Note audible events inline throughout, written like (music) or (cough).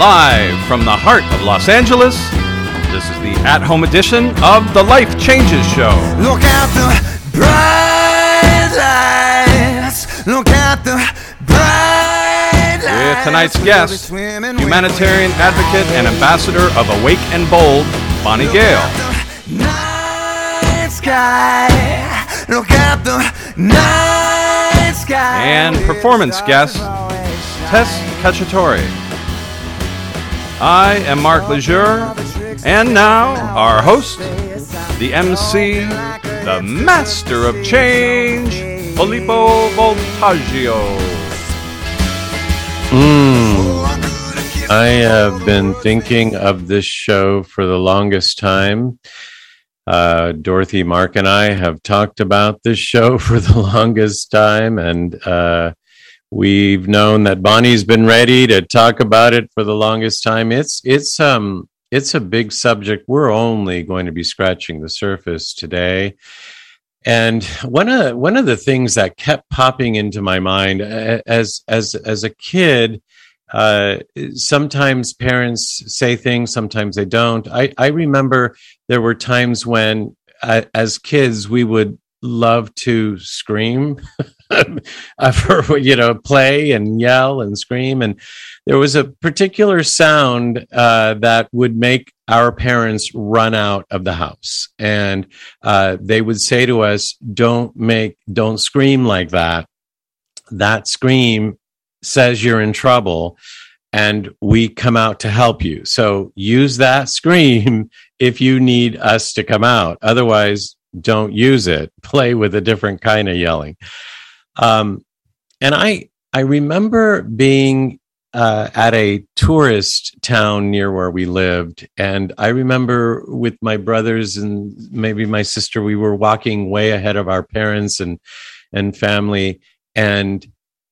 Live from the heart of Los Angeles, this is the at home edition of the Life Changes Show. Look at the bright lights. Look at the bright lights. With tonight's guest, humanitarian advocate and ambassador of Awake and Bold, Bonnie Gayle. Night sky. Look at the night sky. And performance guest, Tess Cacciatore. I am Mark Lejeune, and now our host, the MC, the master of change, Filippo Voltaggio. I have been thinking of this show for the longest time. Uh, Dorothy, Mark, and I have talked about this show (laughs) for the longest time, and uh, we've known that Bonnie's been ready to talk about it for the longest time. It's it's um it's a big subject. We're only going to be scratching the surface today. And one of one of the things that kept popping into my mind as as as a kid, uh, sometimes parents say things, sometimes they don't. I, I remember there were times when, uh, as kids, we would love to scream, (laughs) (laughs) for you know, play and yell and scream, and there was a particular sound uh, that would make our parents run out of the house, and uh, they would say to us, "Don't make, don't scream like that." That scream says you're in trouble and we come out to help you. So use that scream (laughs) if you need us to come out. Otherwise, don't use it. Play with a different kind of yelling. Um, and I I remember being uh, at a tourist town near where we lived, and I remember with my brothers and maybe my sister, we were walking way ahead of our parents and and family, and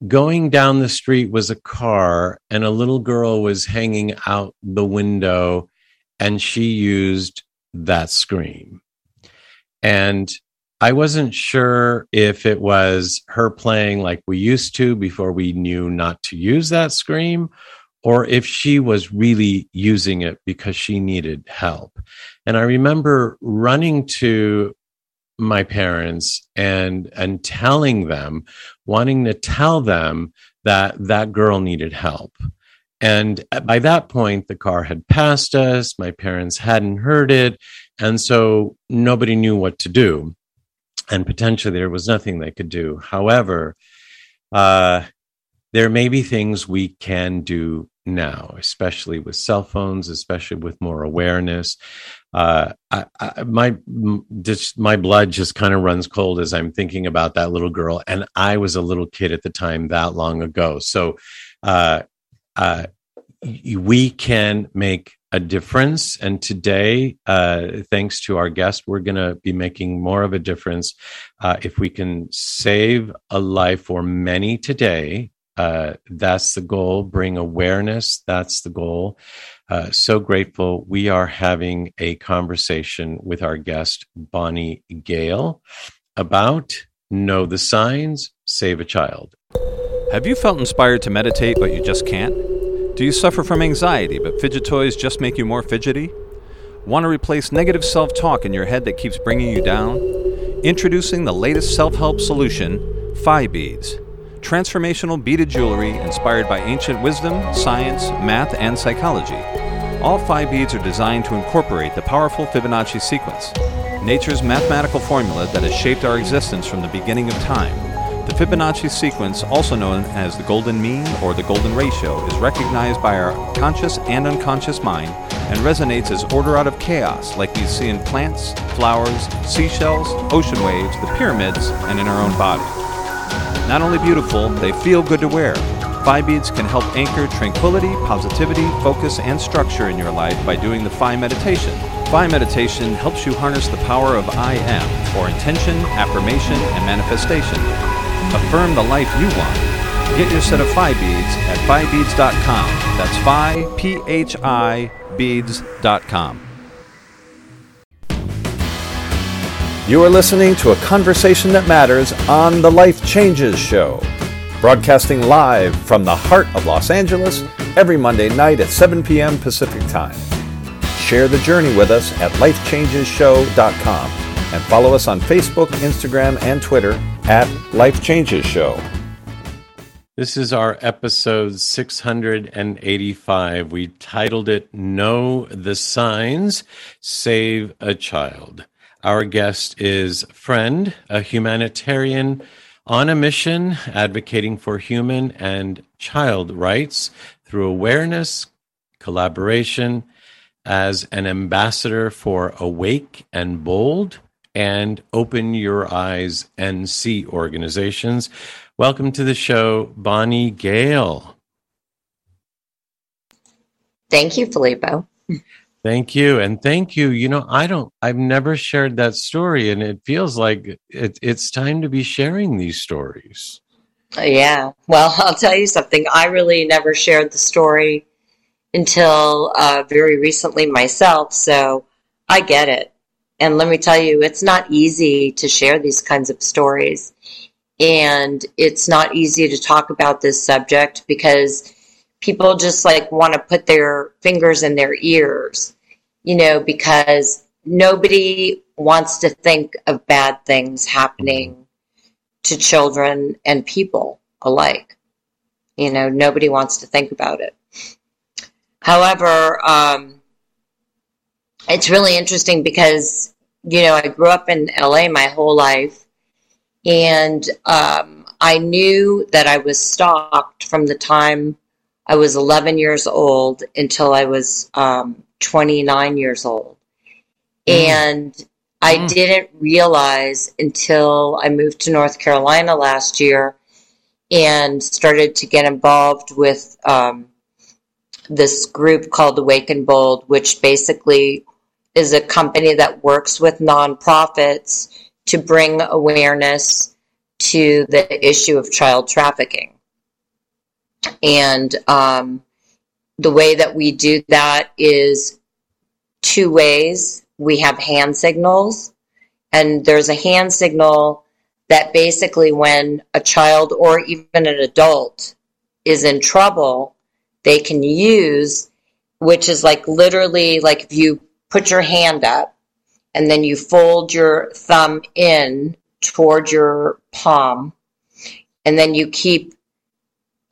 going down the street was a car and a little girl was hanging out the window and she used that scream. And i wasn't sure if it was her playing like we used to before we knew not to use that scream or if she was really using it because she needed help. And i remember running to my parents and and telling them wanting to tell them that that girl needed help. And by that point the car had passed us my parents hadn't heard it and so nobody knew what to do and potentially there was nothing they could do however uh, there may be things we can do now, especially with cell phones, especially with more awareness. Uh, I, I, my my blood just kind of runs cold as I'm thinking about that little girl, and I was a little kid at the time that long ago. So, uh, uh, we can make a difference. And today, uh, thanks to our guest, we're going to be making more of a difference. Uh, if we can save a life for many today, uh, that's the goal. Bring awareness. That's the goal. Uh, so grateful. We are having a conversation with our guest, Bonnie Gayle, about Know the Signs, Save a Child. Have you felt inspired to meditate, but you just can't? Do you suffer from anxiety, but fidget toys just make you more fidgety? Want to replace negative self talk in your head that keeps bringing you down? Introducing the latest self help solution, Phi Beads transformational beaded jewelry inspired by ancient wisdom, science, math, and psychology. All Phi beads are designed to incorporate the powerful Fibonacci sequence, nature's mathematical formula that has shaped our existence from the beginning of time. The Fibonacci sequence, also known as the golden mean or the golden ratio, is recognized by our conscious and unconscious mind and resonates as order out of chaos, like we see in plants, flowers, seashells, ocean waves, the pyramids, and in our own body. Not only beautiful, they feel good to wear. Phi beads can help anchor tranquility, positivity, focus, and structure in your life by doing the Phi meditation. Phi meditation helps you harness the power of I am for intention, affirmation, and manifestation. Affirm the life you want. Get your set of Phi beads at phibeads.com. That's Phi, P H I, beads.com. You are listening to a conversation that matters on the Life Changes Show. broadcasting live from the heart of Los Angeles every Monday night at 7 p.m. Pacific Time. Share the journey with us at lifechangeshow.com and follow us on Facebook, Instagram, and Twitter at Life Changes Show. This is our episode 685. We titled it Know the Signs, Save a Child. Our guest is Friend, a humanitarian on a mission advocating for human and child rights through awareness, collaboration, as an ambassador for Awake and Bold and Open Your Eyes NC organizations. Welcome to the show, Bonnie Gayle. Thank you, Filippo. Thank you. And thank you. You know, I don't, I've never shared that story, and it feels like it, it's time to be sharing these stories. Yeah. Well, (laughs) I'll tell you something. I really never shared the story until uh, very recently myself. So I get it. And let me tell you, it's not easy to share these kinds of stories and it's not easy to talk about this subject because people just like want to put their fingers in their ears, you know, because nobody wants to think of bad things happening to children and people alike. You know, nobody wants to think about it. However, um, it's really interesting because, you know, I grew up in LA my whole life and um, I knew that I was stalked from the time I was 11 years old until I was um, 29 years old. Mm. And I mm. didn't realize until I moved to North Carolina last year and started to get involved with um, this group called Awake and Bold, which basically is a company that works with nonprofits to bring awareness to the issue of child trafficking. And um, the way that we do that is two ways. We have hand signals, and there's a hand signal that basically, when a child or even an adult is in trouble, they can use, which is like literally like if you put your hand up and then you fold your thumb in toward your palm, and then you keep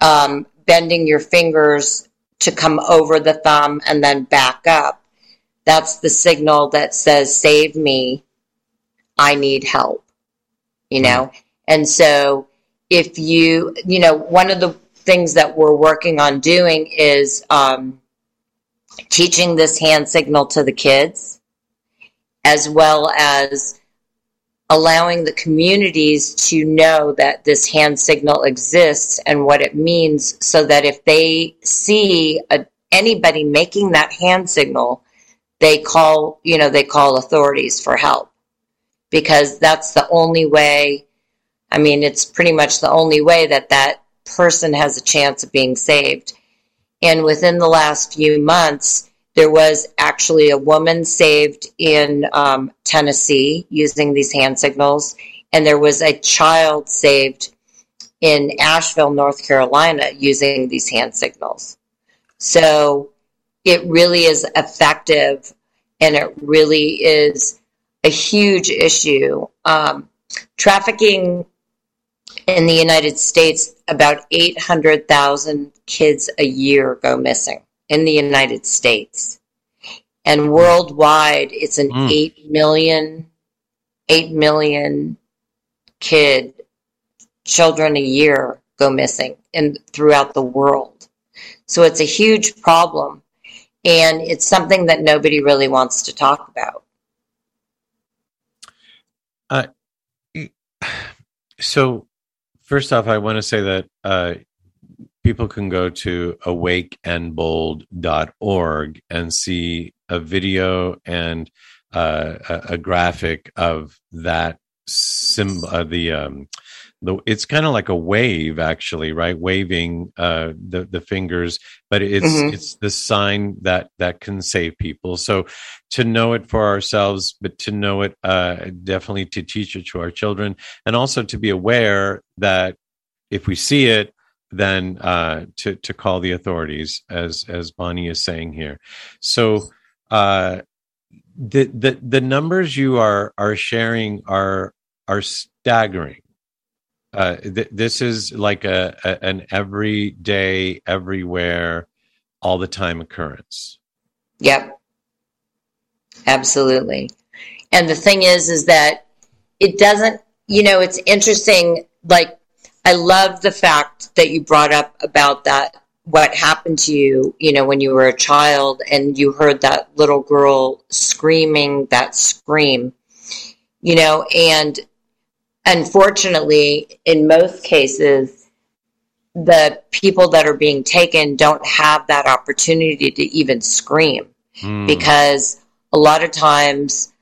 um, bending your fingers to come over the thumb and then back up. That's the signal that says, Save me, I need help. You know? And so, if you, you know, one of the things that we're working on doing is um, teaching this hand signal to the kids as well as allowing the communities to know that this hand signal exists and what it means so that if they see a, anybody making that hand signal they call you know they call authorities for help. Because that's the only way i mean it's pretty much the only way that that person has a chance of being saved and within the last few months there was actually a woman saved in um, Tennessee using these hand signals, and there was a child saved in Asheville, North Carolina, using these hand signals. So it really is effective, and it really is a huge issue. Um, trafficking in the United States, about 800,000 kids a year go missing in the United States. And worldwide, it's an mm. 8 million, 8 million kid, children a year go missing and throughout the world. So it's a huge problem. And it's something that nobody really wants to talk about. Uh, (sighs) so, first off, I want to say that uh, people can go to awakeandbold.org and see a video and uh, a, a, graphic of that symbol, uh, the um the it's kind of like a wave actually right waving uh the the fingers but it's mm-hmm. it's the sign that that can save people so to know it for ourselves but to know it uh definitely to teach it to our children and also to be aware that if we see it, then uh, to to call the authorities, as as Bonnie is saying here. So uh, the the the numbers you are are sharing are are staggering. Uh, th- this is like a, a an everyday, everywhere, all the time occurrence. Yep. Absolutely. And the thing is, is that it doesn't, you know, it's interesting. Like, I love the fact that you brought up about that, what happened to you, you know, when you were a child and you heard that little girl screaming that scream, you know, and unfortunately, in most cases, the people that are being taken don't have that opportunity to even scream Mm. because a lot of times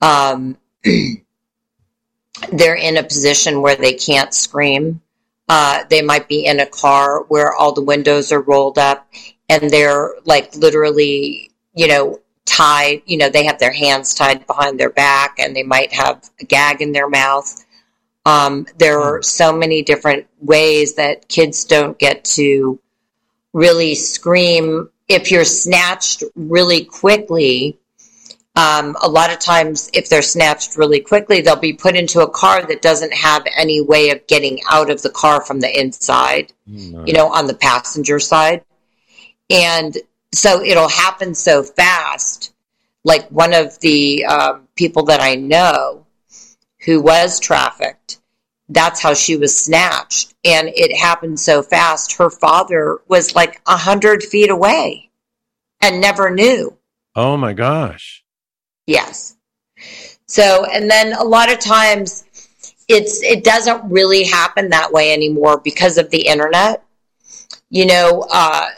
um, (clears throat) they're in a position where they can't scream. Uh, they might be in a car where all the windows are rolled up and they're like literally, you know, tied, you know, they have their hands tied behind their back and they might have a gag in their mouth. Um, there are so many different ways that kids don't get to really scream. If you're snatched really quickly, um, a lot of times, if they're snatched really quickly, they'll be put into a car that doesn't have any way of getting out of the car from the inside, you know, on the passenger side. And so it'll happen so fast. Like one of the um, people that I know who was trafficked, that's how she was snatched. And it happened so fast. Her father was like a hundred feet away and never knew. Oh my gosh. Yes. So, and then a lot of times it's it doesn't really happen that way anymore because of the internet. You know, uh,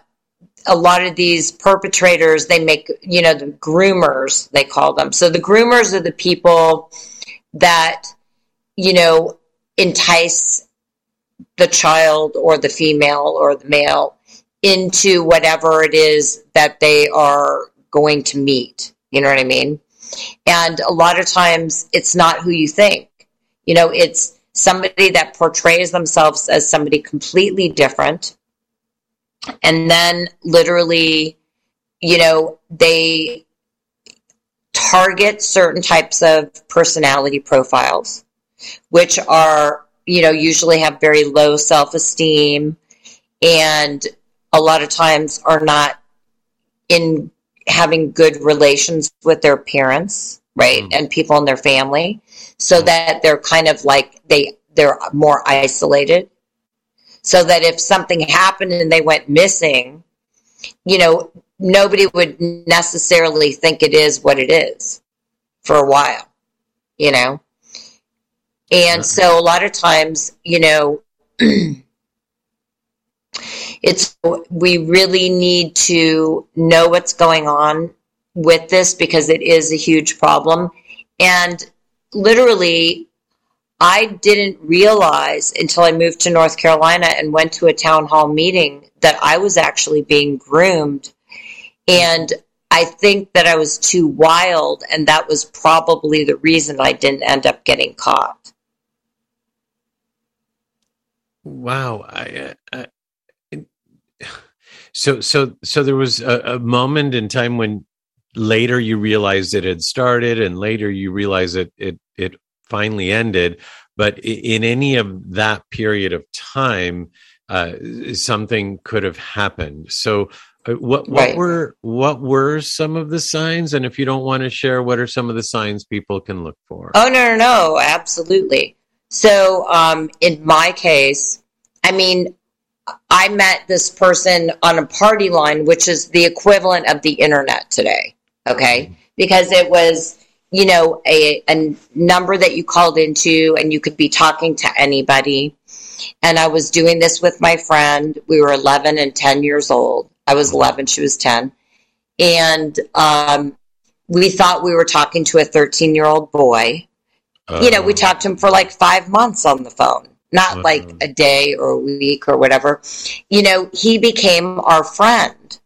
a lot of these perpetrators they make you know the groomers they call them. So the groomers are the people that you know entice the child or the female or the male into whatever it is that they are going to meet. You know what I mean? And a lot of times it's not who you think. You know, it's somebody that portrays themselves as somebody completely different. And then literally, you know, they target certain types of personality profiles, which are, you know, usually have very low self esteem and a lot of times are not in having good relations with their parents, right? Mm. And people in their family so that they're kind of like they they're more isolated. So that if something happened and they went missing, you know, nobody would necessarily think it is what it is for a while, you know? And Right. so a lot of times, you know, (clears throat) it's we really need to know what's going on with this because it is a huge problem and literally i didn't realize until i moved to north carolina and went to a town hall meeting that i was actually being groomed and i think that i was too wild and that was probably the reason i didn't end up getting caught Wow. I, I, I- (sighs) so so so there was a, a moment in time when later you realized it had started, and later you realized it it it finally ended. But in any of that period of time, uh, something could have happened. So. Uh, What what Right. were what were some of the signs? And if you don't want to share, what are some of the signs people can look for? Oh no, no, no, absolutely. So, um, in my case, I mean, I met this person on a party line, which is the equivalent of the internet today. Okay, because it was, you know, a, a number that you called into, and you could be talking to anybody. And I was doing this with my friend. We were 11 and 10 years old. I was 11, she was 10. And um, we thought we were talking to a 13 year old boy you know, we Oh. talked to him for like five months on the phone, not Wow. like a day or a week or whatever. You know, he became our friend.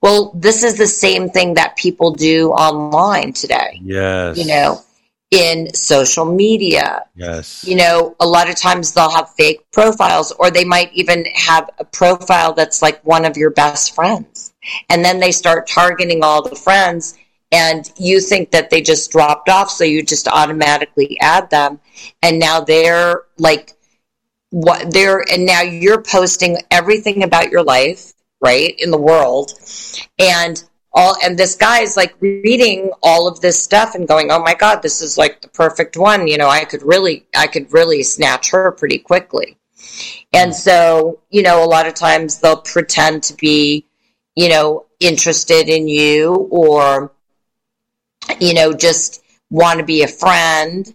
Well, this is the same thing that people do online today, Yes. you know, in social media. Yes. You know, a lot of times they'll have fake profiles, or they might even have a profile that's like one of your best friends. And then they start targeting all the friends, and you think that they just dropped off, so you just automatically add them. And now they're like, what they're, and now you're posting everything about your life, right, in the world. And all and this guy is like reading all of this stuff and going oh my god this is like the perfect one. You know i could really i could really snatch her pretty quickly. And mm. so you know a lot of times they'll pretend to be you know interested in you or you know just want to be a friend.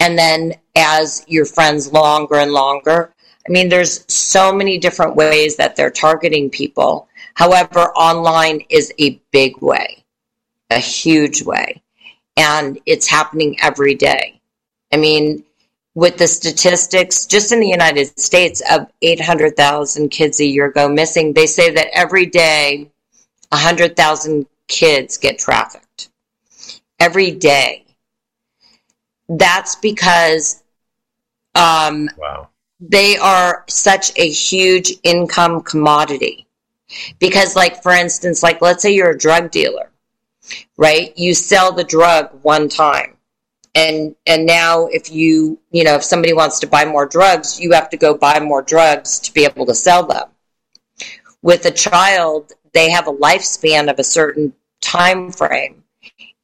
And then as your friends longer and longer i mean there's so many different ways that they're targeting people However, online is a big way, a huge way, and it's happening every day. I mean, with the statistics just in the United States of 800,000 kids a year go missing, they say that every day 100,000 kids get trafficked. Every day. That's because um, wow. they are such a huge income commodity. Because, like, for instance, like, let's say you're a drug dealer, right? You sell the drug one time. And, and now if you, you know, if somebody wants to buy more drugs, you have to go buy more drugs to be able to sell them. With a child, they have a lifespan of a certain time frame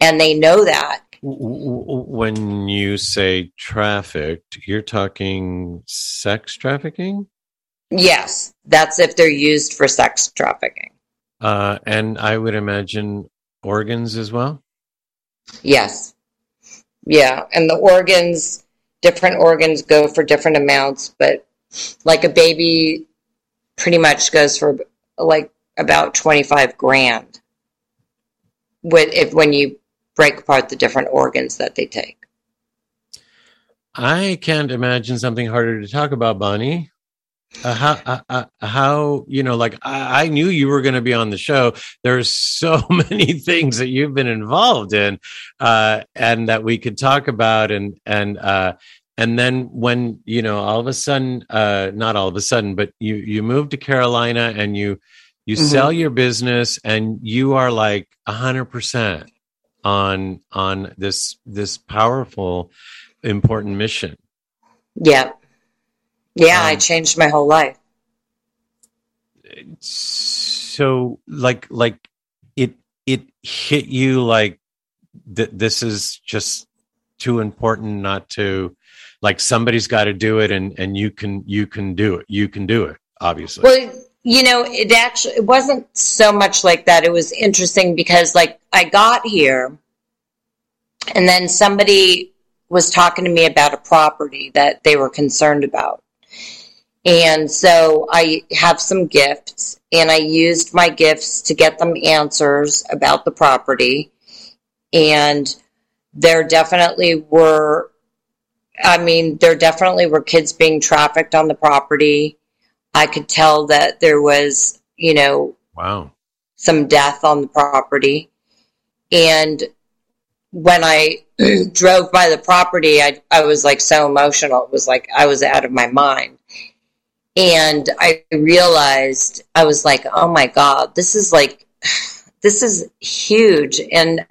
and they know that. When you say trafficked, you're talking sex trafficking? Yes, that's if they're used for sex trafficking. Uh, and I would imagine organs as well. Yes. Yeah, and the organs, different organs go for different amounts, but like a baby pretty much goes for like about 25 grand with if when you break apart the different organs that they take. I can't imagine something harder to talk about, Bonnie. Uh, how uh, uh, how you know like I, I knew you were going to be on the show. There's so (laughs) many things that you've been involved in uh and that we could talk about and and uh and then when you know all of a sudden uh not all of a sudden but you you move to carolina and you you mm-hmm. sell your business and you are like a hundred percent on on this this powerful important mission. Yeah yeah, um, I changed my whole life. So, like, like it it hit you like th- this is just too important not to like somebody's got to do it and and you can you can do it. You can do it obviously. Well you know it actually it wasn't so much like that. It was interesting because like i got here and then somebody was talking to me about a property that they were concerned about and so I have some gifts, and I used my gifts to get them answers about the property. And there definitely were, I mean, there definitely were kids being trafficked on the property. I could tell that there was, you know, wow, some death on the property. And when I (clears throat) drove by the property, I, I was like so emotional. It was like I was out of my mind. And I realized, I was like, oh my God, this is like, (sighs) this is huge. And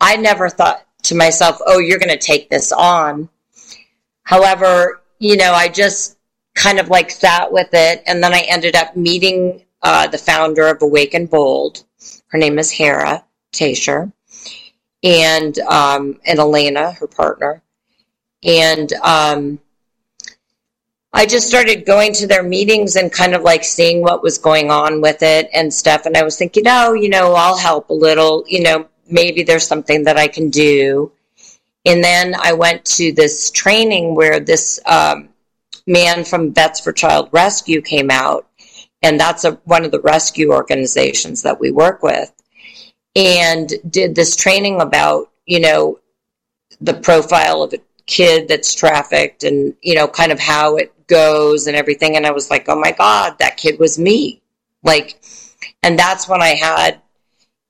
I never thought to myself, oh, you're going to take this on. However, you know, I just kind of like sat with it. And then I ended up meeting uh, the founder of Awake and Bold. Her name is Hera Tasher. And, um, and Elena, her partner. And, um, I just started going to their meetings and kind of like seeing what was going on with it and stuff. And I was thinking, oh, you know, I'll help a little. You know, maybe there's something that I can do. And then I went to this training where this um, man from Vets for Child Rescue came out. And that's a, one of the rescue organizations that we work with. And did this training about, you know, the profile of a kid that's trafficked and, you know, kind of how it goes and everything. And I was like, oh my God, that kid was me. Like, and that's when I had,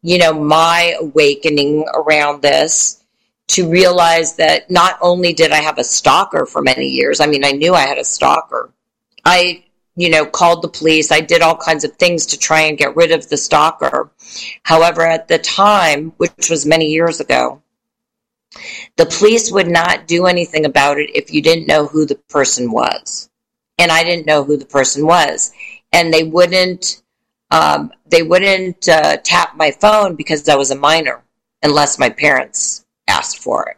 you know, my awakening around this to realize that not only did I have a stalker for many years, I mean, I knew I had a stalker. I, you know, called the police. I did all kinds of things to try and get rid of the stalker. However, at the time, which was many years ago, the police would not do anything about it if you didn't know who the person was. And I didn't know who the person was. And they wouldn't, um, they wouldn't uh, tap my phone because I was a minor unless my parents asked for it.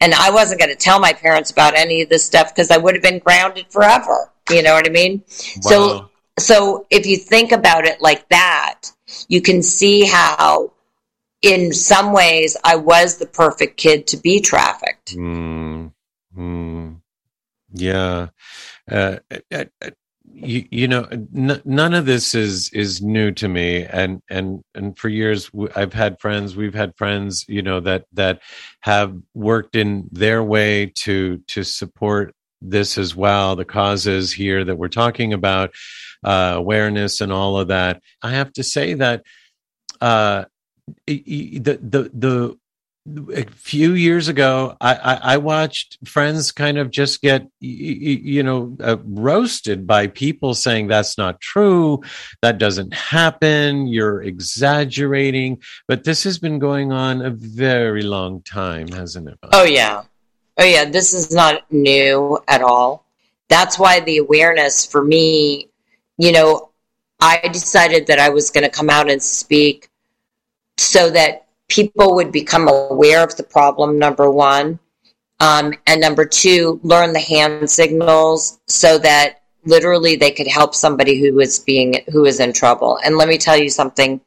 And I wasn't going to tell my parents about any of this stuff because I would have been grounded forever. You know what I mean? Wow. So, so if you think about it like that, you can see how, in some ways, I was the perfect kid to be trafficked. Mm, mm, yeah. Uh, uh, uh, you, you know, n- none of this is is new to me, and and and for years I've had friends. We've had friends, you know, that that have worked in their way to to support this as well. The causes here that we're talking about, uh, awareness and all of that. I have to say that uh, the the the a few years ago, I, I, I watched friends kind of just get, you know, uh, roasted by people saying that's not true, that doesn't happen, you're exaggerating. But this has been going on a very long time, hasn't it? Oh yeah. Oh yeah, this is not new at all. That's why the awareness for me, you know, I decided that I was going to come out and speak so that people would become aware of the problem number 1. Um, and number 2, learn the hand signals so that literally they could help somebody who is being who is in trouble. And let me tell you something.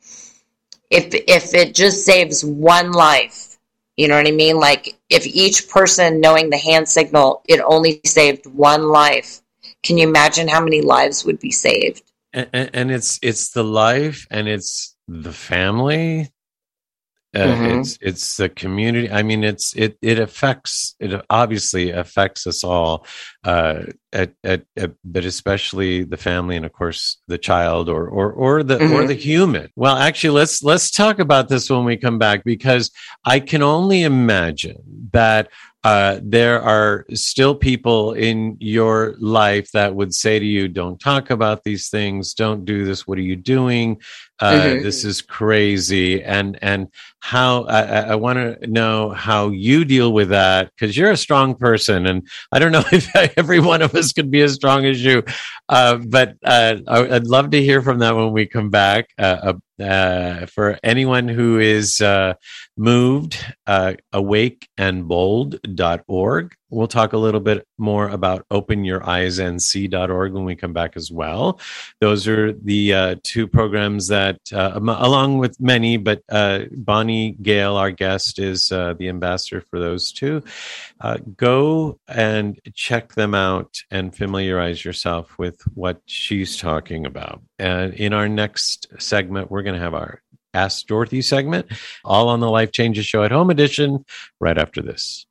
If if it just saves one life, you know what I mean? Like if each person knowing the hand signal, it only saved one life. Can you imagine how many lives would be saved? and and it's it's the life and it's the family uh, Mhm. it's it's the community i mean it's it it affects it obviously affects us all uh at, at, at but especially the family and of course the child or or or the or Mhm. the human well actually let's let's talk about this when we come back because i can only imagine that uh, there are still people in your life that would say to you, "Don't talk about these things. Don't do this. What are you doing? Uh, Mhm. This is crazy." And and how I, I- want to know how you deal with that because you're a strong person, and I don't know (laughs) if every one of us could be as strong as you. Uh, but uh, I- I'd love to hear from that when we come back. Uh, for anyone who is uh, moved, uh, awakeandbold.org. We'll talk a little bit more about openyoureyesandsee.org when we come back as well. Those are the uh, two programs that, uh, along with many, but uh, Bonnie Gayle, our guest, is uh, the ambassador for those two. Uh, go and check them out and familiarize yourself with what she's talking about. And in our next segment, we're going to have our Ask Dorothy segment, all on the Life Changes Show at Home edition, right after this.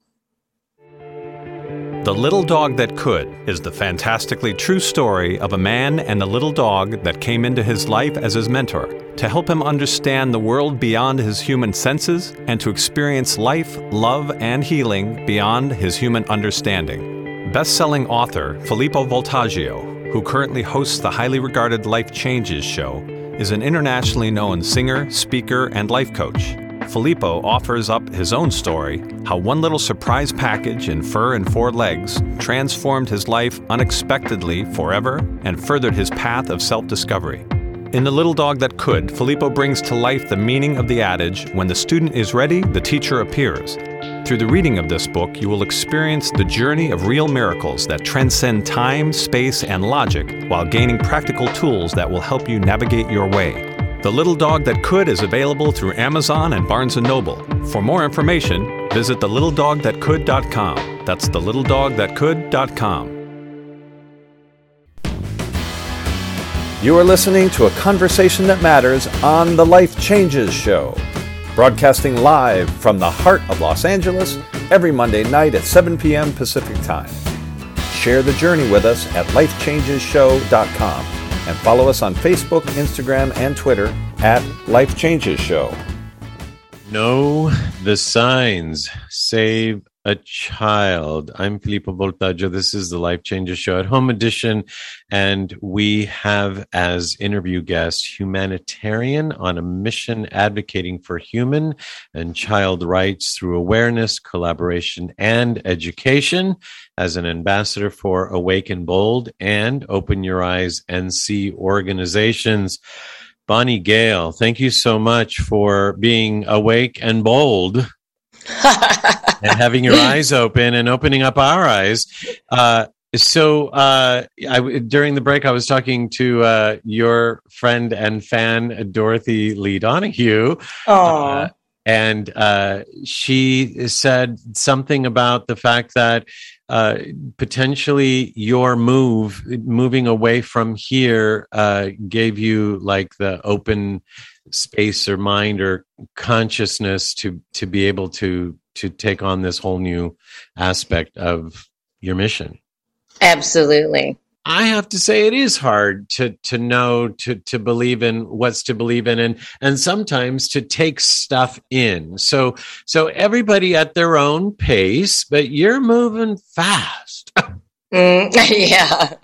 The Little Dog That Could is the fantastically true story of a man and a little dog that came into his life as his mentor to help him understand the world beyond his human senses and to experience life, love, and healing beyond his human understanding. Best selling author Filippo Voltaggio, who currently hosts the highly regarded Life Changes show, is an internationally known singer, speaker, and life coach. Filippo offers up his own story how one little surprise package in fur and four legs transformed his life unexpectedly forever and furthered his path of self discovery. In The Little Dog That Could, Filippo brings to life the meaning of the adage when the student is ready, the teacher appears. Through the reading of this book, you will experience the journey of real miracles that transcend time, space, and logic while gaining practical tools that will help you navigate your way. The Little Dog That Could is available through Amazon and Barnes & Noble. For more information, visit thelittledogthatcould.com. That's thelittledogthatcould.com. You are listening to a conversation that matters on The Life Changes Show, broadcasting live from the heart of Los Angeles every Monday night at 7 p.m. Pacific Time. Share the journey with us at lifechangeshow.com and follow us on Facebook, Instagram, and Twitter at Life Changes Show. Know the signs. Save a child. I'm Filippo Voltaggio. This is the Life Changes Show at Home Edition. And we have as interview guest humanitarian on a mission advocating for human and child rights through awareness, collaboration, and education as an ambassador for Awake and Bold and Open Your Eyes NC organizations. Bonnie Gayle, thank you so much for being awake and bold and having your (laughs) eyes open and opening up our eyes. Uh, so uh, I, during the break, I was talking to uh, your friend and fan Dorothy Lee Donahue. Oh, and uh, she said something about the fact that uh, potentially your move, moving away from here, uh, gave you like the open space or mind or consciousness to to be able to to take on this whole new aspect of your mission. absolutely. I have to say it is hard to to know to to believe in what's to believe in and and sometimes to take stuff in. So so everybody at their own pace, but you're moving fast. (laughs) Mm, (laughs) yeah.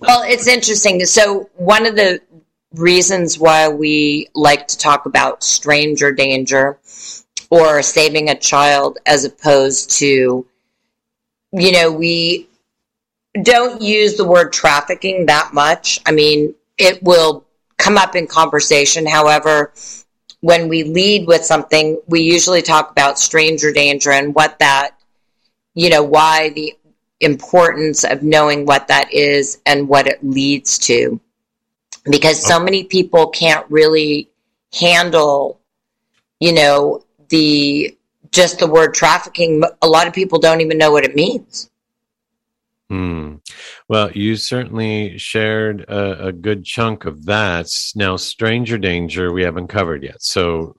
well, it's interesting. So, one of the reasons why we like to talk about stranger danger or saving a child as opposed to, you know, we don't use the word trafficking that much. I mean, it will come up in conversation. However, when we lead with something, we usually talk about stranger danger and what that, you know, why the importance of knowing what that is and what it leads to. Because so many people can't really handle, you know, the just the word trafficking. A lot of people don't even know what it means. Hmm. Well, you certainly shared a, a good chunk of that. Now, stranger danger we haven't covered yet, so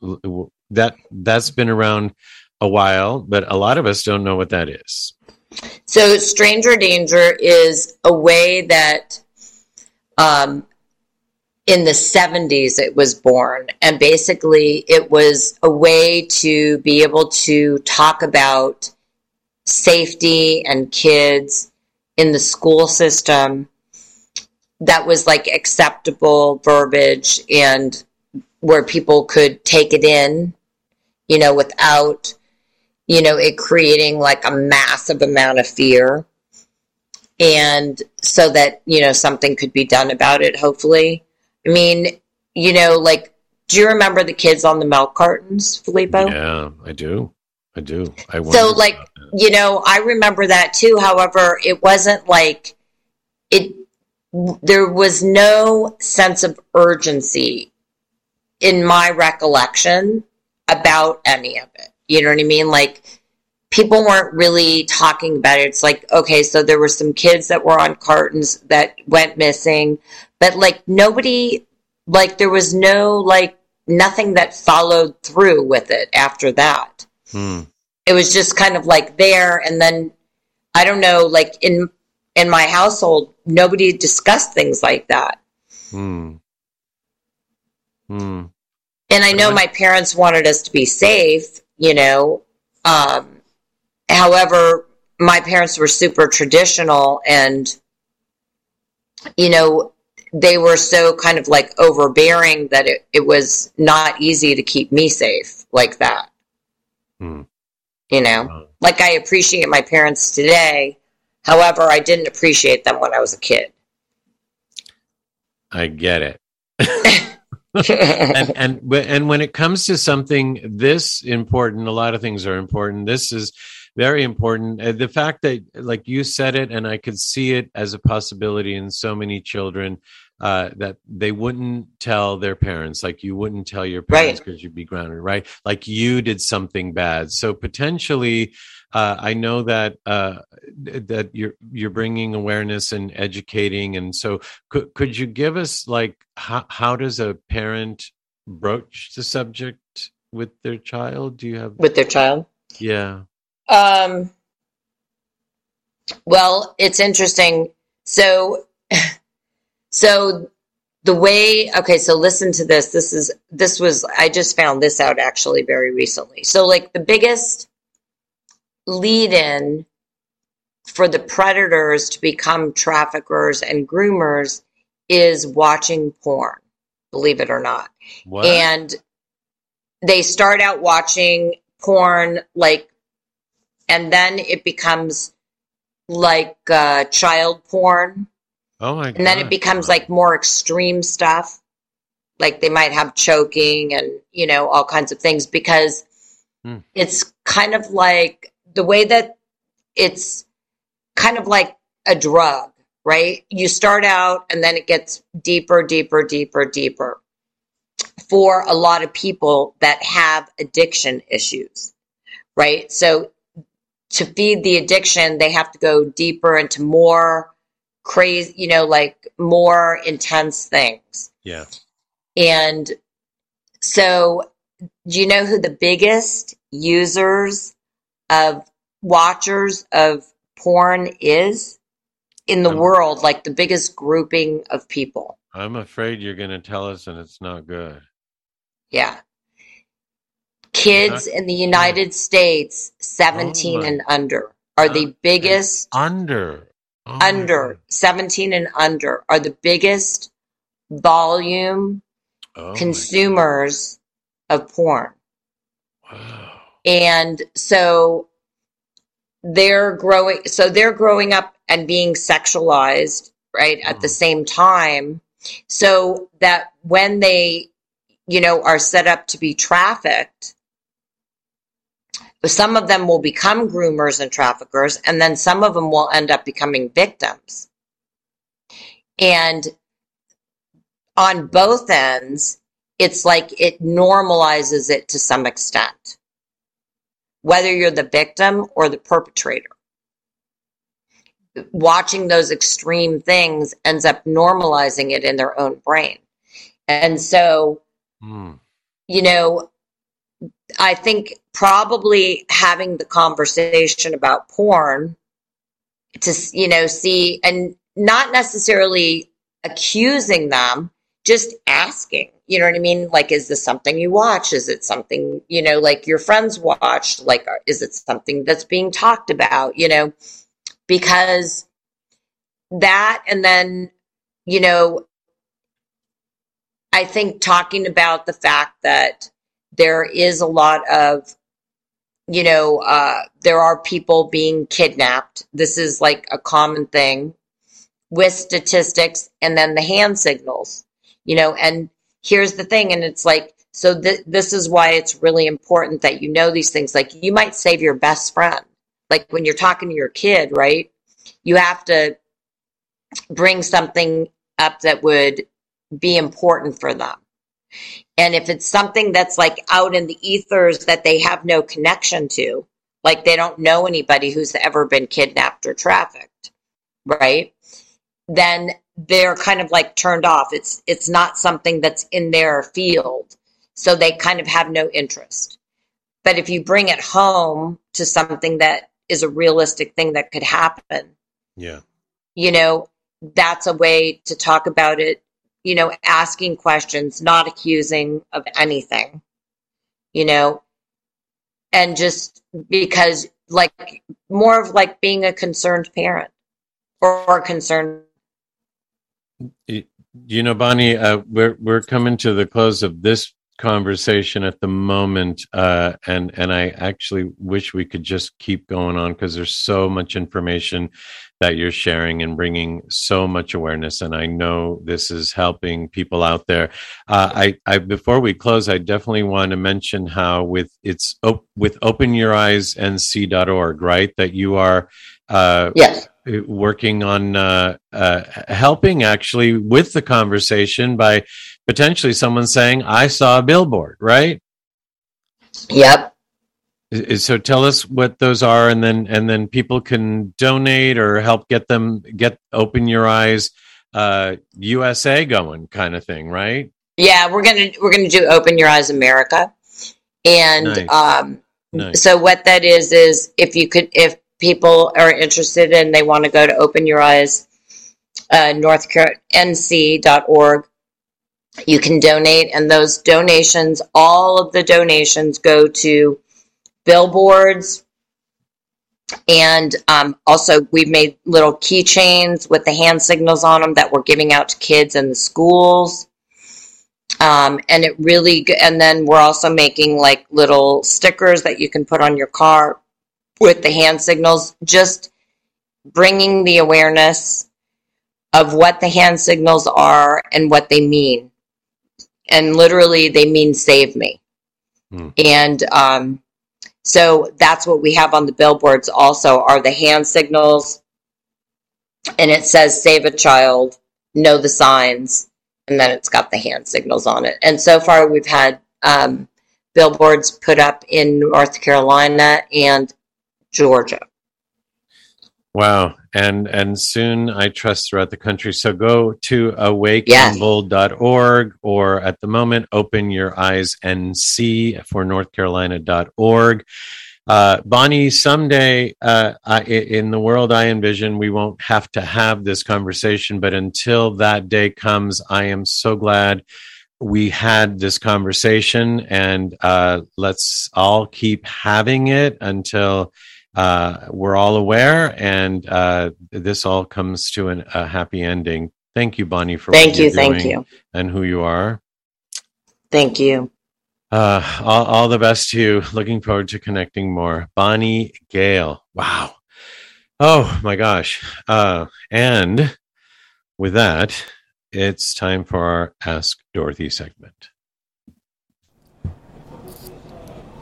that that's been around a while, but a lot of us don't know what that is. So, stranger danger is a way that um, in the 70s it was born. And basically, it was a way to be able to talk about safety and kids in the school system that was like acceptable verbiage and where people could take it in, you know, without, you know, it creating like a massive amount of fear. And so that, you know, something could be done about it, hopefully. I mean, you know, like, do you remember the kids on the milk cartons, Filippo? Yeah, I do. I do. I So, like, you know, I remember that too. However, it wasn't like it, there was no sense of urgency in my recollection about any of it. You know what I mean? Like, people weren't really talking about it. It's like, okay, so there were some kids that were on cartons that went missing, but like, nobody, like, there was no, like, nothing that followed through with it after that Hmm. it was just kind of like there and then i don't know like in in my household nobody discussed things like that Hmm. Hmm. and i know my parents wanted us to be safe you know um however my parents were super traditional and you know they were so kind of like overbearing that it, it was not easy to keep me safe like that Hmm. you know like I appreciate my parents today. However, I didn't appreciate them when I was a kid. I get it. (laughs) and and and when it comes to something this important, a lot of things are important. This is very important. Uh, the fact that, like you said it, and I could see it as a possibility in so many children uh, that they wouldn't tell their parents, like you wouldn't tell your parents Right. because you'd be grounded, right? Like you did something bad. So potentially, uh, I know that uh, that you're you're bringing awareness and educating, and so could could you give us like how how does a parent broach the subject with their child? Do you have with their child. yeah Um, well, it's interesting. So, (laughs) so the way okay so listen to this this is this was i just found this out actually very recently so like the biggest lead in for the predators to become traffickers and groomers is watching porn believe it or not What? and they start out watching porn like and then it becomes like uh, child porn oh my and then it God. becomes like more extreme stuff like they might have choking and you know all kinds of things because Hmm. it's kind of like the way that it's kind of like a drug right you start out and then it gets deeper deeper deeper deeper for a lot of people that have addiction issues right so to feed the addiction they have to go deeper into more crazy you know like more intense things yeah. and so do you know who the biggest users of watchers of porn is in the Um, world like the biggest grouping of people I'm afraid you're going to tell us, and it's not good. yeah kids in the united states 17 Oh and under are the biggest Under. Oh under 17 and under are the biggest volume Oh consumers of porn. Wow. And so they're growing so they're growing up and being sexualized, right, at the Mhm. same time so that when they you know are set up to be trafficked some of them will become groomers and traffickers and then some of them will end up becoming victims. And on both ends, it's like it normalizes it to some extent, whether you're the victim or the perpetrator. Watching those extreme things ends up normalizing it in their own brain. And so, Hmm. you know, I think probably having the conversation about porn to, you know, see and not necessarily accusing them, just asking, you know what I mean? Like, is this something you watch? Is it something, you know, like your friends watch? Like, is it something that's being talked about, you know? Because that, and then, you know, I think talking about the fact that there is a lot of you know uh, there are people being kidnapped. This is like a common thing with statistics and then the hand signals you know and here's the thing and it's like so th- this is why it's really important that you know these things. Like you might save your best friend. Like when you're talking to your kid right you have to bring something up that would be important for them and if it's something that's like out in the ethers that they have no connection to, like they don't know anybody who's ever been kidnapped or trafficked, right? Then they're kind of like turned off. It's it's not something that's in their field. So they kind of have no interest. But if you bring it home to something that is a realistic thing that could happen, Yeah. you know, that's a way to talk about it, you know, asking questions, not accusing of anything, you know, and just because, like, more of like being a concerned parent or a concerned. You know, Bonnie, uh, we're we're coming to the close of this conversation at the moment, uh, and and I actually wish we could just keep going on because there's so much information that you're sharing and bringing so much awareness, and I know this is helping people out there. Uh, I, I before we close, I definitely want to mention how with it's op- with OpenYourEyesNC.org, right? That you are. Uh, Yes. working on uh, uh, helping actually with the conversation by potentially someone saying, "I saw a billboard," right? Yep. So tell us what those are, and then and then people can donate or help get them get open your eyes uh, USA going, kind of thing, right? Yeah, we're gonna we're gonna do Open Your Eyes America, and Nice. um, Nice. so what that is is if you could if people are interested and they want to go to Open Your Eyes, uh, North Carolina NC.org, you can donate, and those donations, all of the donations go to billboards. And um, also, we've made little keychains with the hand signals on them that we're giving out to kids in the schools. Um, and it really, and then we're also making like little stickers that you can put on your car with the hand signals, just bringing the awareness of what the hand signals are and what they mean. And literally, they mean save me. Hmm. And um, so that's what we have on the billboards also are the hand signals. And it says save a child, know the signs, and then it's got the hand signals on it. And so far, we've had um, billboards put up in North Carolina and Georgia. Wow. And and soon I trust throughout the country. So go to awakeandbold.org or at the moment open your eyes and see for northcarolina.org. Uh, Bonnie, someday uh, I, in the world I envision, we won't have to have this conversation. But until that day comes, I am so glad we had this conversation, and uh, let's all keep having it until uh, we're all aware, and uh, this all comes to an, a happy ending. Thank you, Bonnie, for thank you, thank you, and who you are. Thank you. Uh, all, all the best to you. Looking forward to connecting more. Bonnie Gayle. Wow. Oh my gosh. Uh, and with that, it's time for our Ask Dorothy segment.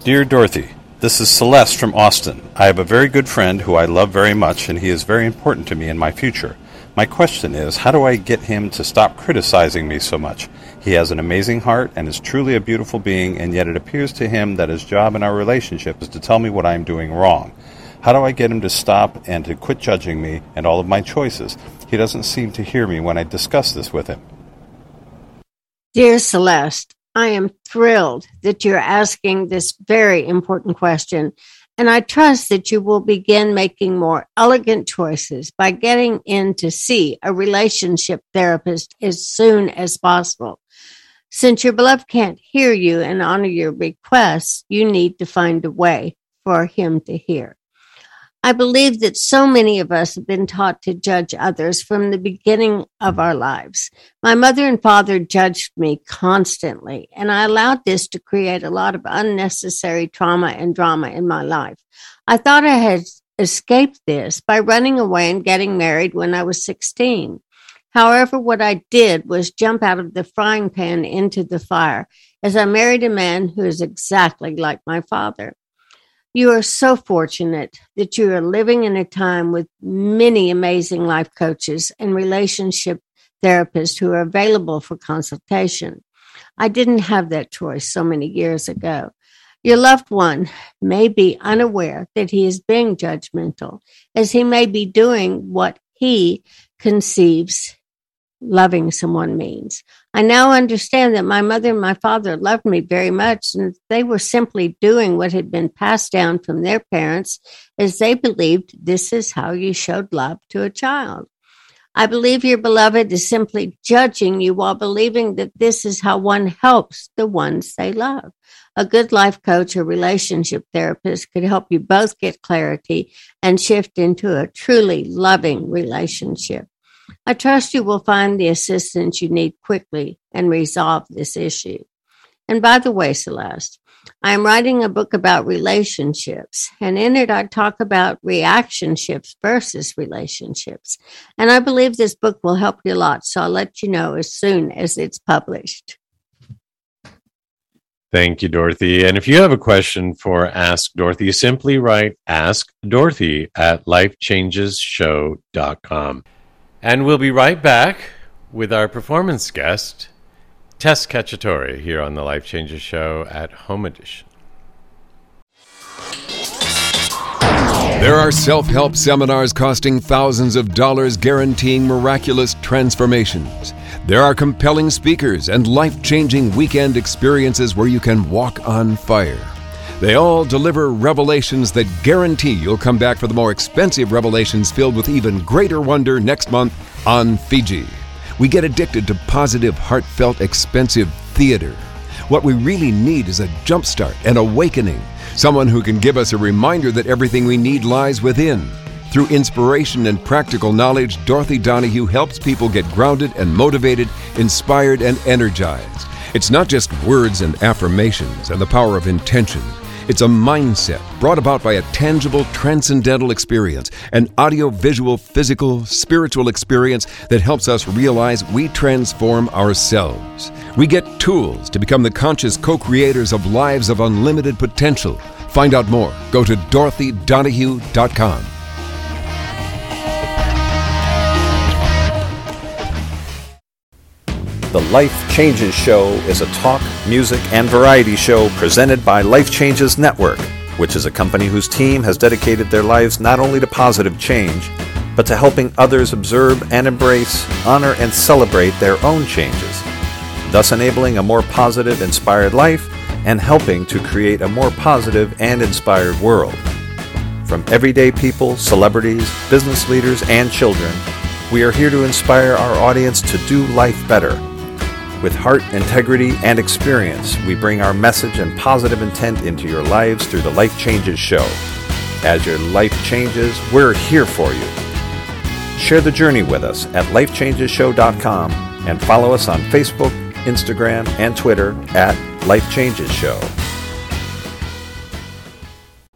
Dear Dorothy, this is Celeste from Austin. I have a very good friend who I love very much, and he is very important to me in my future. My question is how do I get him to stop criticizing me so much? He has an amazing heart and is truly a beautiful being, and yet it appears to him that his job in our relationship is to tell me what I am doing wrong. How do I get him to stop and to quit judging me and all of my choices? He doesn't seem to hear me when I discuss this with him. Dear Celeste, I am thrilled that you're asking this very important question. And I trust that you will begin making more elegant choices by getting in to see a relationship therapist as soon as possible. Since your beloved can't hear you and honor your requests, you need to find a way for him to hear. I believe that so many of us have been taught to judge others from the beginning of our lives. My mother and father judged me constantly, and I allowed this to create a lot of unnecessary trauma and drama in my life. I thought I had escaped this by running away and getting married when I was 16. However, what I did was jump out of the frying pan into the fire as I married a man who is exactly like my father. You are so fortunate that you are living in a time with many amazing life coaches and relationship therapists who are available for consultation. I didn't have that choice so many years ago. Your loved one may be unaware that he is being judgmental, as he may be doing what he conceives loving someone means. I now understand that my mother and my father loved me very much, and they were simply doing what had been passed down from their parents as they believed this is how you showed love to a child. I believe your beloved is simply judging you while believing that this is how one helps the ones they love. A good life coach or relationship therapist could help you both get clarity and shift into a truly loving relationship. I trust you will find the assistance you need quickly and resolve this issue. And by the way, Celeste, I am writing a book about relationships, and in it, I talk about reactionships versus relationships. And I believe this book will help you a lot, so I'll let you know as soon as it's published. Thank you, Dorothy. And if you have a question for Ask Dorothy, simply write Ask Dorothy at lifechangeshow.com. And we'll be right back with our performance guest, Tess Cacciatore, here on the Life Changes Show at Home Edition. There are self help seminars costing thousands of dollars guaranteeing miraculous transformations. There are compelling speakers and life changing weekend experiences where you can walk on fire. They all deliver revelations that guarantee you'll come back for the more expensive revelations filled with even greater wonder next month on Fiji. We get addicted to positive, heartfelt, expensive theater. What we really need is a jumpstart, an awakening, someone who can give us a reminder that everything we need lies within. Through inspiration and practical knowledge, Dorothy Donahue helps people get grounded and motivated, inspired and energized. It's not just words and affirmations and the power of intention. It's a mindset brought about by a tangible, transcendental experience, an audio, visual, physical, spiritual experience that helps us realize we transform ourselves. We get tools to become the conscious co creators of lives of unlimited potential. Find out more. Go to dorothydonahue.com. The Life Changes Show is a talk, music, and variety show presented by Life Changes Network, which is a company whose team has dedicated their lives not only to positive change, but to helping others observe and embrace, honor, and celebrate their own changes, thus enabling a more positive, inspired life and helping to create a more positive and inspired world. From everyday people, celebrities, business leaders, and children, we are here to inspire our audience to do life better. With heart, integrity, and experience, we bring our message and positive intent into your lives through the Life Changes Show. As your life changes, we're here for you. Share the journey with us at lifechangeshow.com and follow us on Facebook, Instagram, and Twitter at Life Changes Show.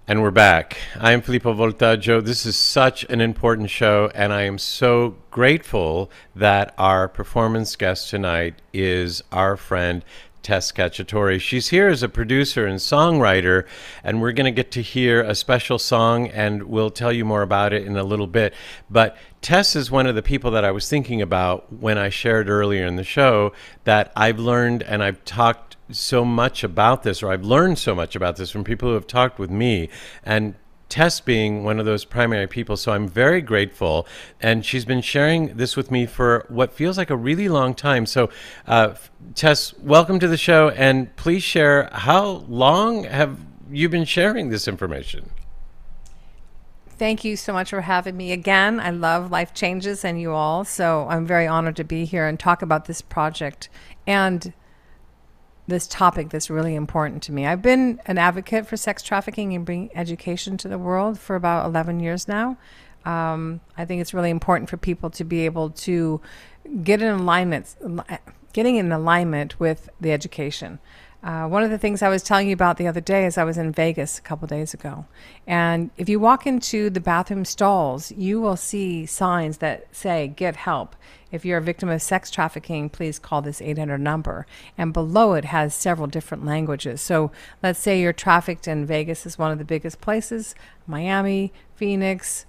And we're back. I am Filippo Voltaggio. This is such an important show, and I am so grateful that our performance guest tonight is our friend Tess Cacciatore. She's here as a producer and songwriter, and we're going to get to hear a special song, and we'll tell you more about it in a little bit. But Tess is one of the people that I was thinking about when I shared earlier in the show that I've learned and I've talked so much about this, or I've learned so much about this from people who have talked with me. And Tess being one of those primary people. So I'm very grateful. And she's been sharing this with me for what feels like a really long time. So, uh, Tess, welcome to the show. And please share how long have you been sharing this information? Thank you so much for having me again. I love Life Changes and you all. So I'm very honored to be here and talk about this project and this topic that's really important to me. I've been an advocate for sex trafficking and bringing education to the world for about 11 years now. Um, I think it's really important for people to be able to get in alignment, getting in alignment with the education. Uh, one of the things I was telling you about the other day is I was in Vegas a couple days ago. And if you walk into the bathroom stalls, you will see signs that say, get help. If you're a victim of sex trafficking, please call this 800 number. And below it has several different languages. So let's say you're trafficked in Vegas is one of the biggest places, Miami, Phoenix,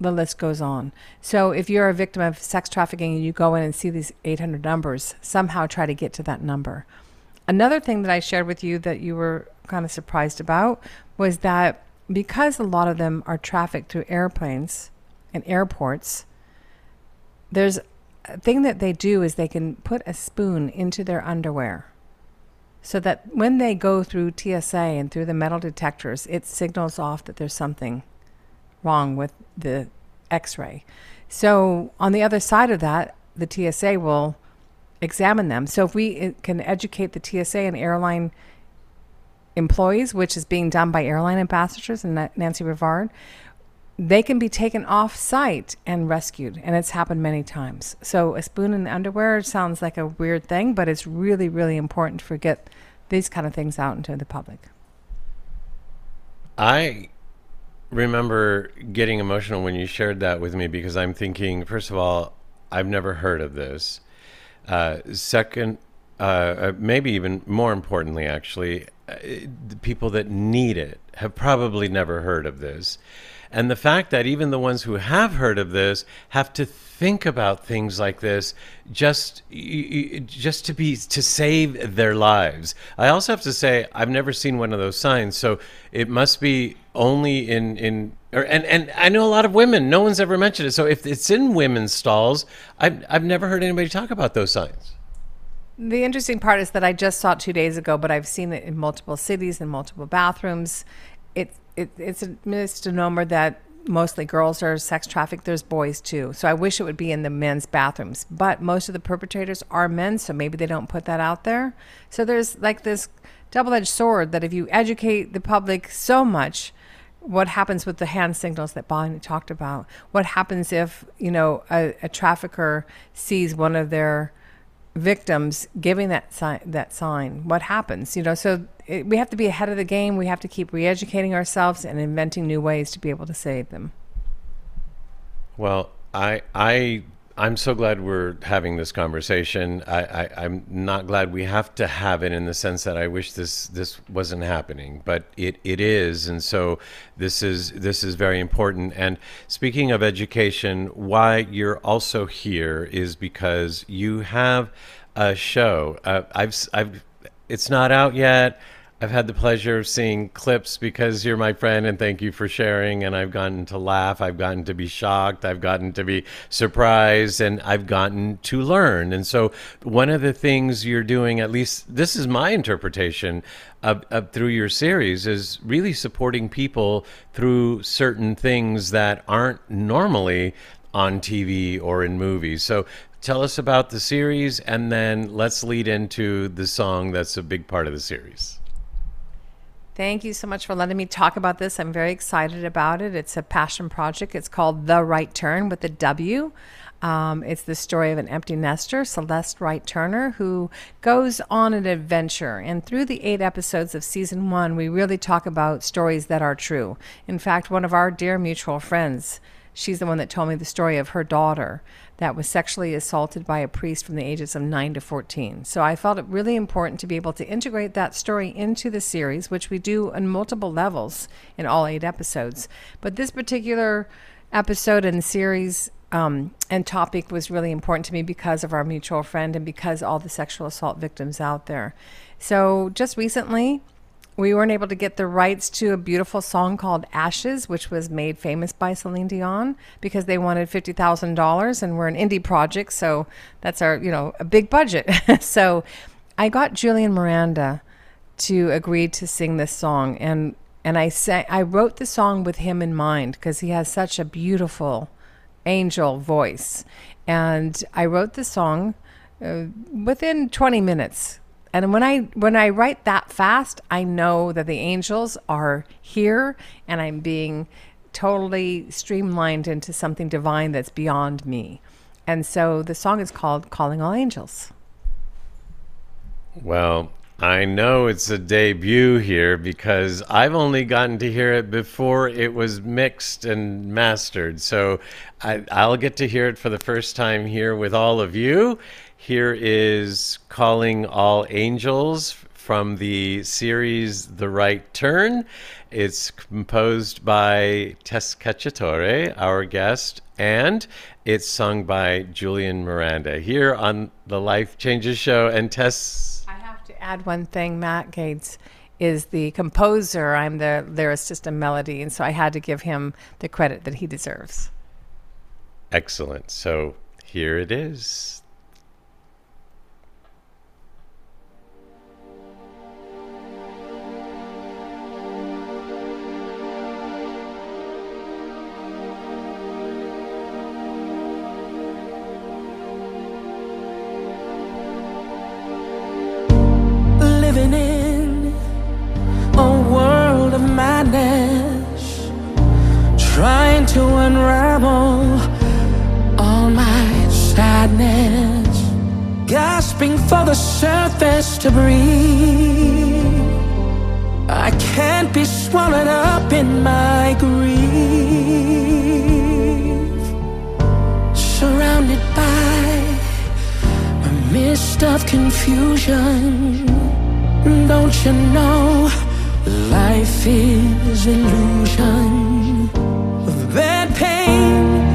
the list goes on. So if you're a victim of sex trafficking and you go in and see these 800 numbers, somehow try to get to that number. Another thing that I shared with you that you were kind of surprised about was that because a lot of them are trafficked through airplanes and airports, there's thing that they do is they can put a spoon into their underwear so that when they go through TSA and through the metal detectors, it signals off that there's something wrong with the x ray. So, on the other side of that, the TSA will examine them. So if we uh, can educate the TSA and airline employees, which is being done by airline ambassadors and Nancy Rivard, they can be taken off site and rescued. And it's happened many times. So a spoon in the underwear sounds like a weird thing, but it's really, really important to get these kind of things out into the public. I remember getting emotional when you shared that with me because I'm thinking, first of all, I've never heard of this. Uh, second, uh, uh, maybe even more importantly, actually, uh, the people that need it have probably never heard of this. And the fact that even the ones who have heard of this have to think about things like this just just to be to save their lives. I also have to say I've never seen one of those signs, so it must be only in in or, and and I know a lot of women. No one's ever mentioned it. So if it's in women's stalls, I've I've never heard anybody talk about those signs. The interesting part is that I just saw it two days ago, but I've seen it in multiple cities in multiple bathrooms. It, it it's a misnomer that mostly girls are sex trafficked. There's boys too. So I wish it would be in the men's bathrooms. But most of the perpetrators are men, so maybe they don't put that out there. So there's like this double edged sword that if you educate the public so much, what happens with the hand signals that Bonnie talked about? What happens if, you know, a, a trafficker sees one of their victims giving that sign that sign. What happens? You know so it, we have to be ahead of the game. We have to keep re-educating ourselves and inventing new ways to be able to save them. Well, I I I'm so glad we're having this conversation. I, I I'm not glad we have to have it in the sense that I wish this this wasn't happening, but it, it is, and so this is this is very important. And speaking of education, why you're also here is because you have a show. Uh, I've I've it's not out yet. I've had the pleasure of seeing clips because you're my friend and thank you for sharing. And I've gotten to laugh. I've gotten to be shocked. I've gotten to be surprised and I've gotten to learn. And so, one of the things you're doing, at least this is my interpretation of, of through your series, is really supporting people through certain things that aren't normally on TV or in movies. So, tell us about the series and then let's lead into the song that's a big part of the series. Thank you so much for letting me talk about this. I'm very excited about it. It's a passion project. It's called The Right Turn with a W. Um, it's the story of an empty nester, Celeste Wright Turner, who goes on an adventure. And through the eight episodes of season one, we really talk about stories that are true. In fact, one of our dear mutual friends, she's the one that told me the story of her daughter that was sexually assaulted by a priest from the ages of 9 to 14. So I felt it really important to be able to integrate that story into the series, which we do on multiple levels in all eight episodes. But this particular episode and series um, and topic was really important to me because of our mutual friend and because all the sexual assault victims out there. So just recently, we weren't able to get the rights to a beautiful song called Ashes, which was made famous by Celine Dion because they wanted $50,000 and we're an indie project. So that's our, you know, a big budget. (laughs) so I got Julian Miranda to agree to sing this song. And, and I sang, I wrote the song with him in mind because he has such a beautiful angel voice. And I wrote the song uh, within 20 minutes and when I when I write that fast, I know that the angels are here and I'm being totally streamlined into something divine that's beyond me. And so the song is called Calling All Angels. Well, I know it's a debut here because I've only gotten to hear it before it was mixed and mastered. So I, I'll get to hear it for the first time here with all of you. Here is Calling All Angels from the series The Right Turn. It's composed by Tess Cacciatore, our guest, and it's sung by Julian Miranda here on the Life Changes Show. And Tess, I have to add one thing. Matt Gates is the composer. I'm the lyricist and melody, and so I had to give him the credit that he deserves. excellent. So here it is. For the surface to breathe. I can't be swallowed up in my grief, surrounded by a mist of confusion. Don't you know life is illusion? That pain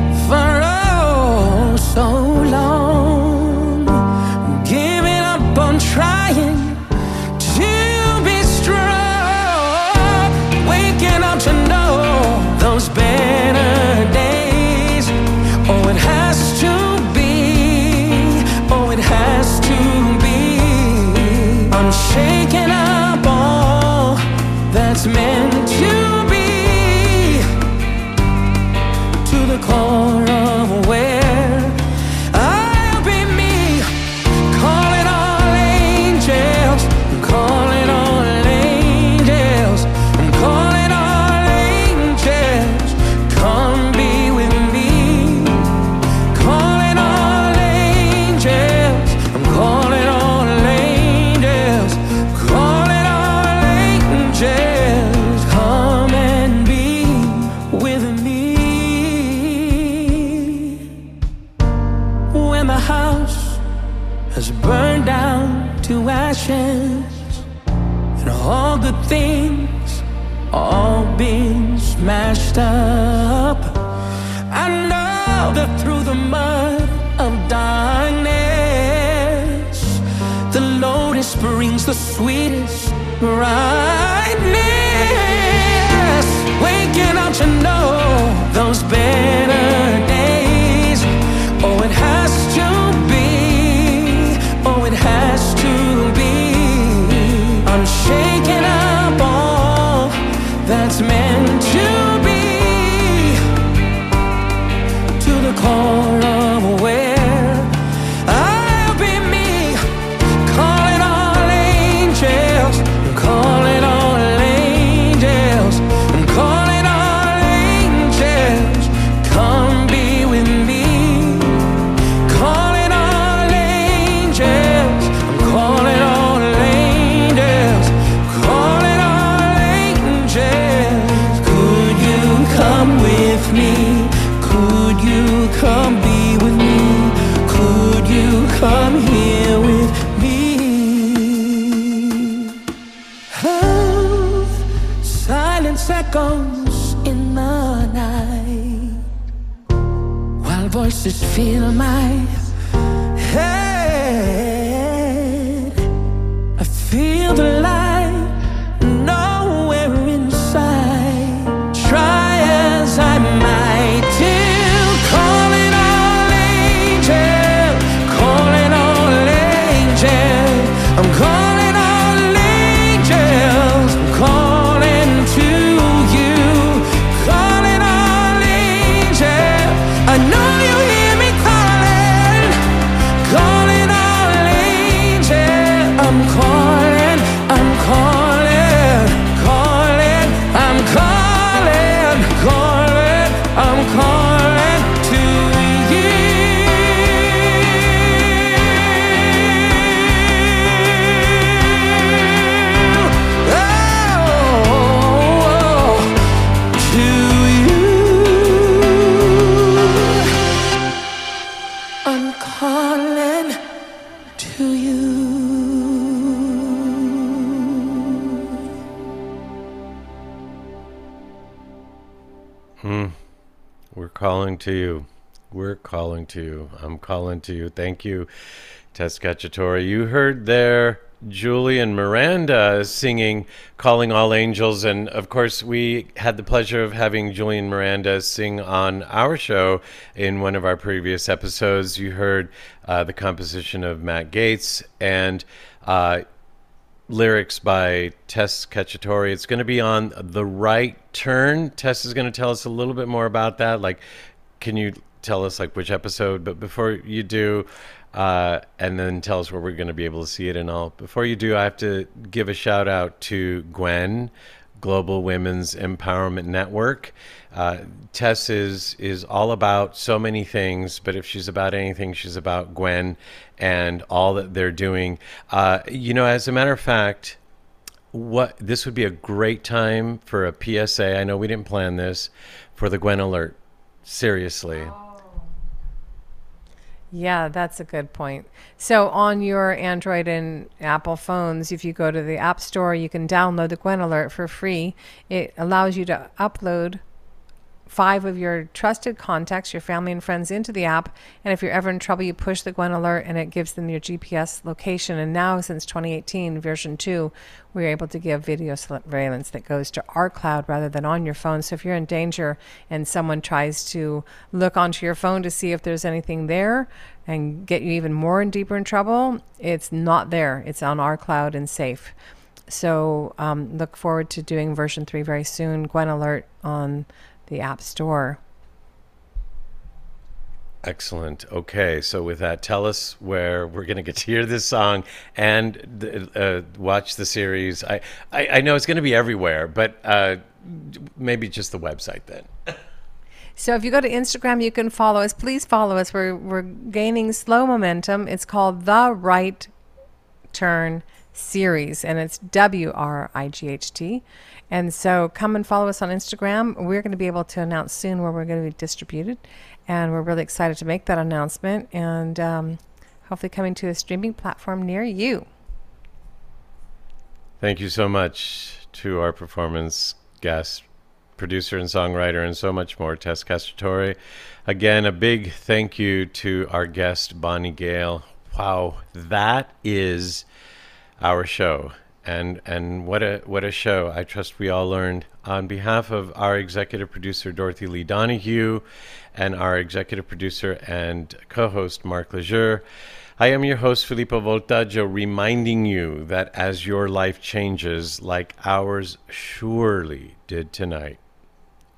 voices fill my head. To you. We're calling to you. I'm calling to you. Thank you, Tess Cacciatore. You heard there Julian Miranda singing Calling All Angels. And of course, we had the pleasure of having Julian Miranda sing on our show in one of our previous episodes. You heard uh, the composition of Matt Gates and uh, lyrics by Tess Cacciatore. It's going to be on The Right Turn. Tess is going to tell us a little bit more about that. Like, can you tell us like which episode? But before you do, uh, and then tell us where we're going to be able to see it and all. Before you do, I have to give a shout out to Gwen, Global Women's Empowerment Network. Uh, Tess is is all about so many things, but if she's about anything, she's about Gwen and all that they're doing. Uh, you know, as a matter of fact, what this would be a great time for a PSA. I know we didn't plan this for the Gwen alert. Seriously. Yeah, that's a good point. So on your Android and Apple phones, if you go to the App Store, you can download the Gwen Alert for free. It allows you to upload five of your trusted contacts, your family and friends, into the app. And if you're ever in trouble, you push the Gwen Alert and it gives them your GPS location. And now, since 2018, version 2, we're able to give video surveillance that goes to our cloud rather than on your phone. So if you're in danger and someone tries to look onto your phone to see if there's anything there and get you even more and deeper in trouble, it's not there. It's on our cloud and safe. So um, look forward to doing version 3 very soon. Gwen Alert on the App Store. Excellent. Okay, so with that, tell us where we're going to get to hear this song and uh, watch the series. I, I, I know it's going to be everywhere, but uh, maybe just the website then. So if you go to Instagram, you can follow us. Please follow us. We're we're gaining slow momentum. It's called the Right Turn Series, and it's W R I G H T. And so come and follow us on Instagram. We're going to be able to announce soon where we're going to be distributed, and we're really excited to make that announcement. And um, hopefully coming to a streaming platform near you. Thank you so much to our performance guest, producer and songwriter, and so much more, Tess Cacciatore. Again, a big thank you to our guest, Bonnie Gayle. Wow, that is our show. And and what a what a show. I trust we all learned. On behalf of our executive producer Dorothy Lee Donahue and our executive producer and co-host Mark Lejeune, I am your host, Filippo Voltaggio, reminding you that as your life changes, like ours surely did tonight,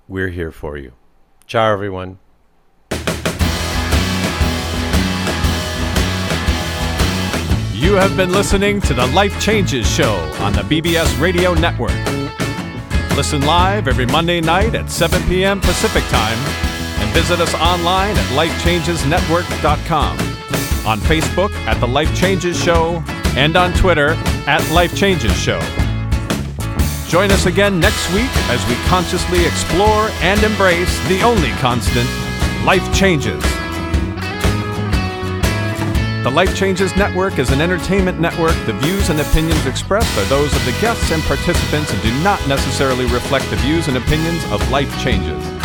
we're here for you. Ciao, everyone. You have been listening to the Life Changes Show on the BBS Radio Network. Listen live every Monday night at 7 p.m. Pacific Time and visit us online at lifechangesnetwork.com, on Facebook at The Life Changes Show, and on Twitter at Life Changes Show. Join us again next week as we consciously explore and embrace the only constant life changes. The Life Changes Network is an entertainment network. The views and opinions expressed are those of the guests and participants and do not necessarily reflect the views and opinions of Life Changes.